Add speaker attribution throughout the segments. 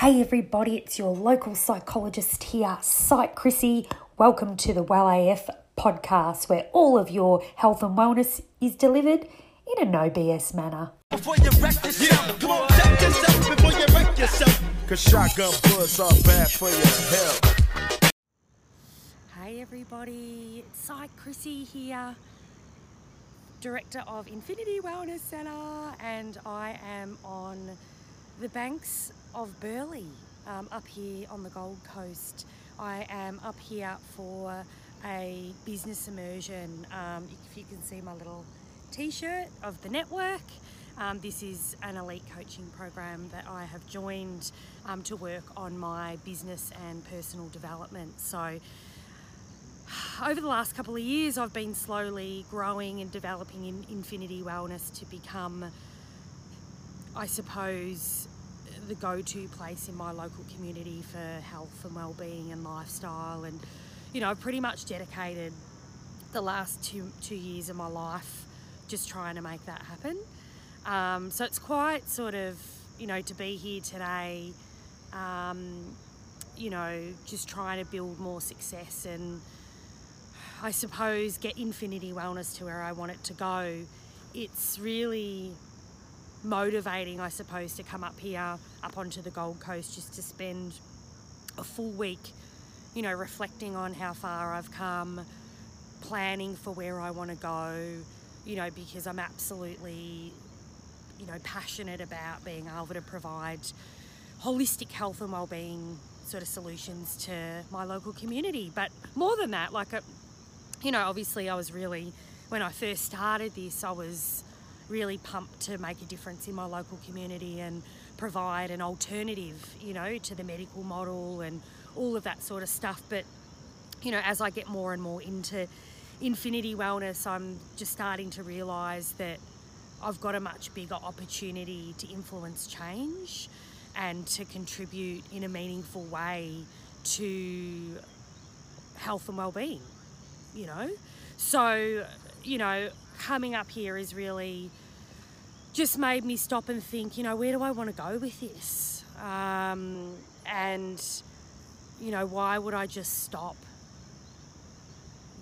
Speaker 1: Hey everybody, it's your local psychologist here, Psych Chrissy. Welcome to the Well AF podcast where all of your health and wellness is delivered in a no BS manner.
Speaker 2: Before you wreck yourself, come on, check yourself before you wreck yourself. Cause shotgun bullets are bad for your health.
Speaker 1: Hey everybody, it's Psych Chrissy here, Director of Infinity Wellness Centre, and I am on the banks of Burleigh um, up here on the Gold Coast. I am up here for a business immersion. Um, if you can see my little t-shirt of the network, um, this is an elite coaching program that I have joined um, to work on my business and personal development. So over the last couple of years, I've been slowly growing and developing in Infinity Wellness to become, I suppose, the go-to place in my local community for health and well-being and lifestyle. And you know, I've pretty much dedicated the last two two years of my life just trying to make that happen. Um, so it's quite sort of you know to be here today. Um, you know, just trying to build more success and I suppose, get Infinity Wellness to where I want it to go, it's really motivating, I suppose, to come up here, up onto the Gold Coast, just to spend a full week, you know, reflecting on how far I've come, planning for where I want to go, you know, because I'm absolutely, you know, passionate about being able to provide holistic health and well-being sort of solutions to my local community. But more than that, like a, you know, obviously I was really, when I first started this, I was really pumped to make a difference in my local community and provide an alternative, you know, to the medical model and all of that sort of stuff. But, you know, as I get more and more into infinity wellness, I'm just starting to realise that I've got a much bigger opportunity to influence change and to contribute in a meaningful way to health and well-being you know. So, you know, coming up here is really just made me stop and think, you know, where do I want to go with this? Um, and, you know, why would I just stop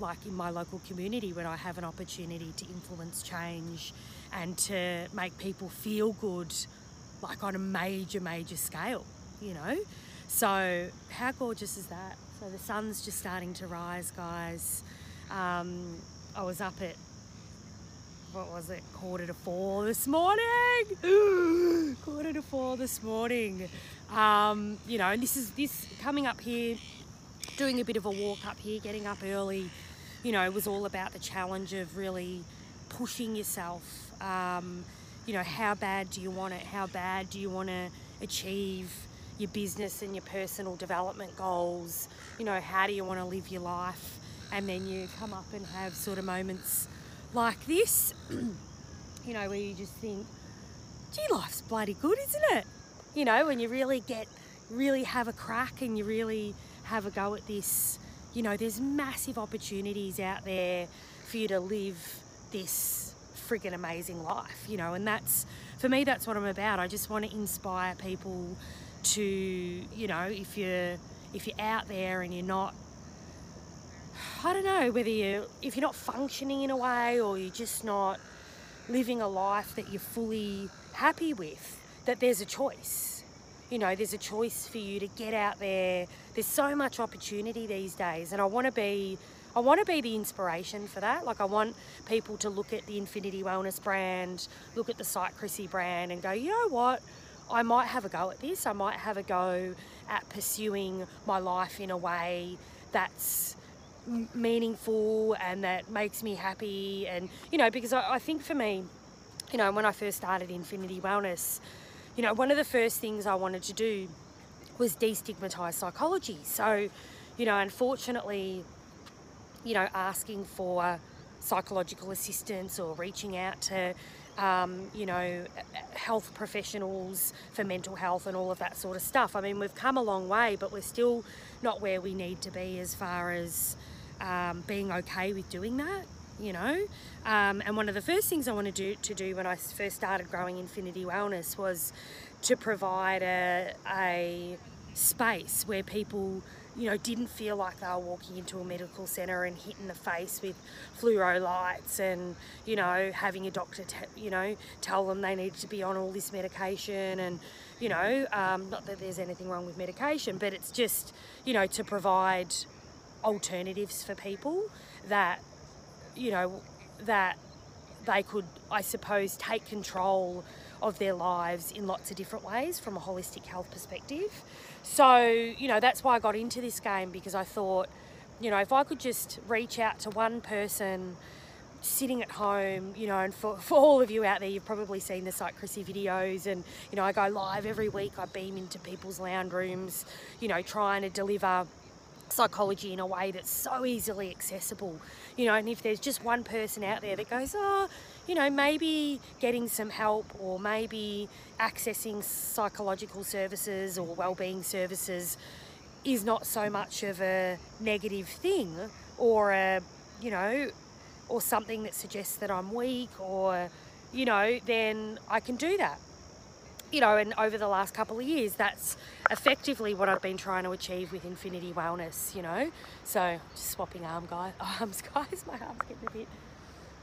Speaker 1: like in my local community when I have an opportunity to influence change and to make people feel good, like on a major, major scale, you know? So, how gorgeous is that? So, the sun's just starting to rise, guys. Um, I was up at what was it, quarter to four this morning. quarter to four this morning. Um, you know, and this is this coming up here, doing a bit of a walk up here, getting up early. You know, it was all about the challenge of really pushing yourself. Um, you know, how bad do you want it? How bad do you want to achieve your business and your personal development goals? You know, how do you want to live your life? and then you come up and have sort of moments like this, you know, where you just think, gee, life's bloody good, isn't it? You know, when you really get, really have a crack and you really have a go at this, you know, there's massive opportunities out there for you to live this friggin' amazing life, you know, and that's, for me, that's what I'm about. I just want to inspire people to, you know, if you're, if you're out there and you're not I don't know whether you, if you're not functioning in a way or you're just not living a life that you're fully happy with, that there's a choice. You know, there's a choice for you to get out there. There's so much opportunity these days, and I want to be. I want to be the inspiration for that. Like, I want people to look at the Infinity Wellness brand, look at the Psych Chrissy brand, and go, you know what? I might have a go at this. I might have a go at pursuing my life in a way that's meaningful and that makes me happy and you know because I, I, think for me you know when I first started Infinity Wellness you know one of the first things I wanted to do was destigmatize psychology so you know unfortunately you know asking for psychological assistance or reaching out to um, you know, health professionals for mental health and all of that sort of stuff. I mean, we've come a long way, but we're still not where we need to be as far as um, being okay with doing that you know? Um, and one of the first things I wanted to do, to do when I first started growing Infinity Wellness was to provide a, a space where people you know, didn't feel like they were walking into a medical centre and hit in the face with fluoro lights and, you know, having a doctor, you know, tell them they needed to be on all this medication and, you know, um, not that there's anything wrong with medication, but it's just, you know, to provide alternatives for people that, you know, that they could, I suppose, take control of their lives in lots of different ways from a holistic health perspective. So, you know, that's why I got into this game because I thought, you know, if I could just reach out to one person sitting at home, you know, and for, for all of you out there, you've probably seen the Psych Chrissy videos and, you know, I go live every week. I beam into people's lounge rooms, you know, trying to deliver psychology in a way that's so easily accessible, you know, and if there's just one person out there that goes, oh, you know, maybe getting some help or maybe accessing psychological services or well-being services is not so much of a negative thing or a, you know, or something that suggests that I'm weak or, you know, then I can do that. You know, and over the last couple of years, that's effectively what I've been trying to achieve with Infinity Wellness, you know. So, just swapping arm guy, arms, guys, my arm's getting a bit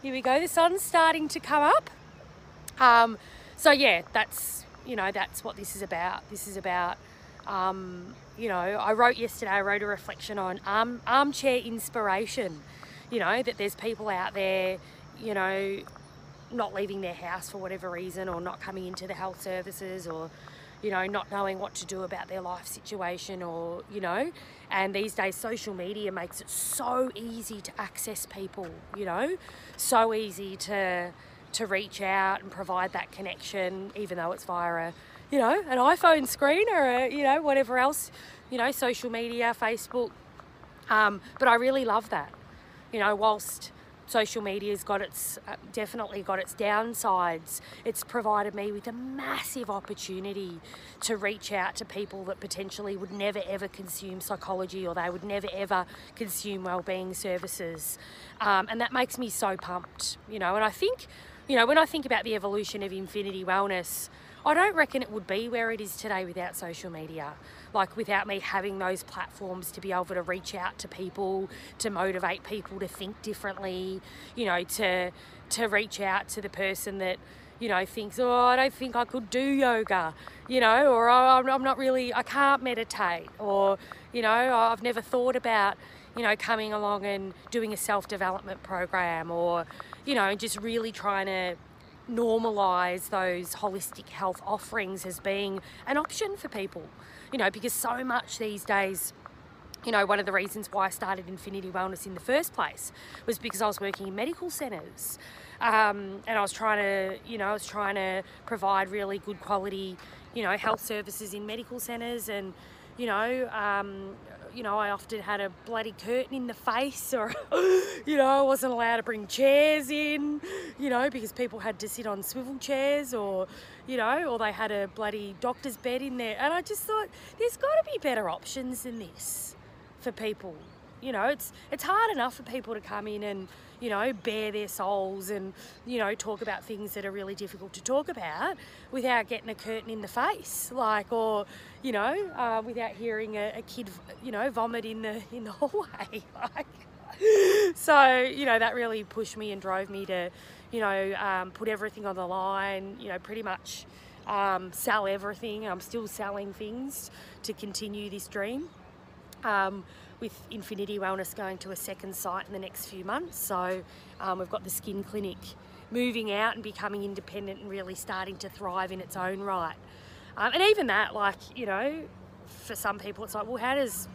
Speaker 1: here we go. The sun's starting to come up. Um, so yeah, that's you know that's what this is about. This is about um, you know I wrote yesterday. I wrote a reflection on arm, armchair inspiration. You know that there's people out there, you know, not leaving their house for whatever reason, or not coming into the health services, or you know, not knowing what to do about their life situation or, you know, and these days social media makes it so easy to access people, you know, so easy to to reach out and provide that connection, even though it's via a, you know, an iPhone screen or a, you know, whatever else, you know, social media, Facebook. Um, but I really love that, you know, whilst social media's got its uh, definitely got its downsides it's provided me with a massive opportunity to reach out to people that potentially would never ever consume psychology or they would never ever consume wellbeing services um, and that makes me so pumped you know and i think you know when i think about the evolution of infinity wellness I don't reckon it would be where it is today without social media. Like without me having those platforms to be able to reach out to people, to motivate people to think differently, you know, to to reach out to the person that you know thinks, oh, I don't think I could do yoga, you know, or oh, I'm not really, I can't meditate, or you know, oh, I've never thought about you know, coming along and doing a self development program or, you know, just really trying to normalize those holistic health offerings as being an option for people, you know, because so much these days you know, one of the reasons why I started Infinity Wellness in the first place was because I was working in medical centres. Um, and I was trying to, you know, I was trying to provide really good quality, you know, health services in medical centres and, you know, um, you know, I often had a bloody curtain in the face, or, you know, I wasn't allowed to bring chairs in, you know, because people had to sit on swivel chairs, or, you know, or they had a bloody doctor's bed in there. And I just thought, there's got to be better options than this for people. You know, it's it's hard enough for people to come in and you know bare their souls and you know talk about things that are really difficult to talk about without getting a curtain in the face, like or you know uh, without hearing a, a, kid you know vomit in the in the hallway. like, so you know that really pushed me and drove me to you know um, put everything on the line. You know, pretty much. Um, sell everything. I'm still selling things to continue this dream. Um, with Infinity Wellness going to a second site in the next few months. So um, we've got the skin clinic moving out and becoming independent and really starting to thrive in its own right. Um, and even that, like, you know, for some people, it's like, well, how does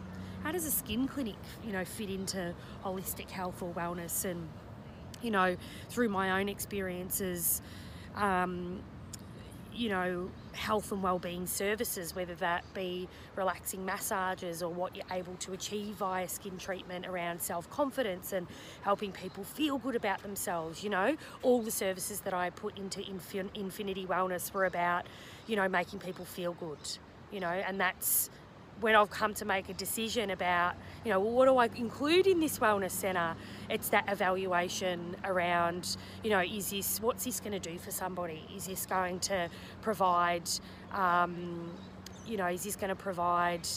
Speaker 1: how does a skin clinic, you know, fit into holistic health or wellness? And you know, through my own experiences, um, you know, health and well-being services, whether that be relaxing massages or what you're able to achieve via skin treatment around self-confidence and helping people feel good about themselves. You know, all the services that I put into Infin- Infinity Wellness were about, you know, making people feel good. You know, and that's when I've come to make a decision about, you know, well, what do I include in this wellness centre? It's that evaluation around, you know, is this, what's this going to do for somebody? Is this going to provide, um, you know, is this going to provide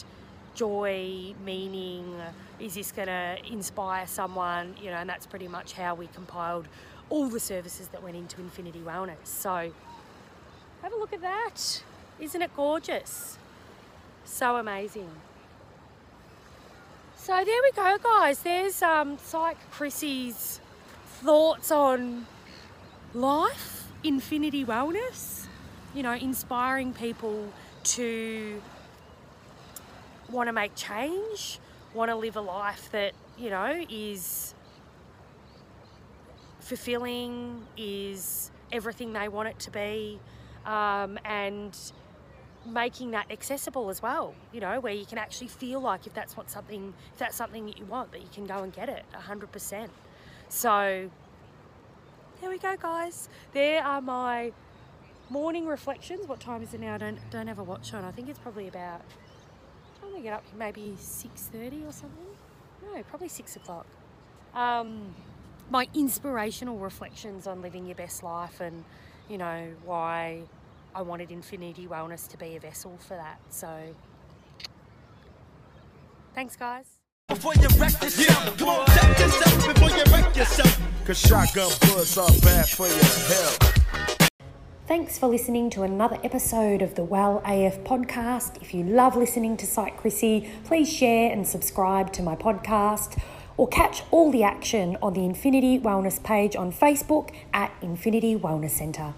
Speaker 1: joy, meaning? Is this going to inspire someone? You know, and that's pretty much how we compiled all the services that went into Infinity Wellness. So have a look at that. Isn't it gorgeous? So amazing. So there we go, guys. There's um, Psych Chrissy's thoughts on life, infinity wellness, you know, inspiring people to want to make change, want to live a life that, you know, is fulfilling, is everything they want it to be, um, and making that accessible as well you know where you can actually feel like if that's what something if that's something that you want that you can go and get it 100% so there we go guys. There are my morning reflections. What time is it now? I don't don't have a watch on. I think it's probably about time we get up maybe 6.30 or something. No probably 6 o'clock. Um, my inspirational reflections on living your best life and you know why I wanted Infinity Wellness to be a vessel for that. So, thanks, guys.
Speaker 2: Before you wreck yourself, come on, check yourself before you wreck yourself. Cause shotgun bullets are bad for your health.
Speaker 1: Thanks for listening to another episode of the Well AF podcast. If you love listening to Psych Chrissy, please share and subscribe to my podcast or catch all the action on the Infinity Wellness page on Facebook at Infinity Wellness Centre.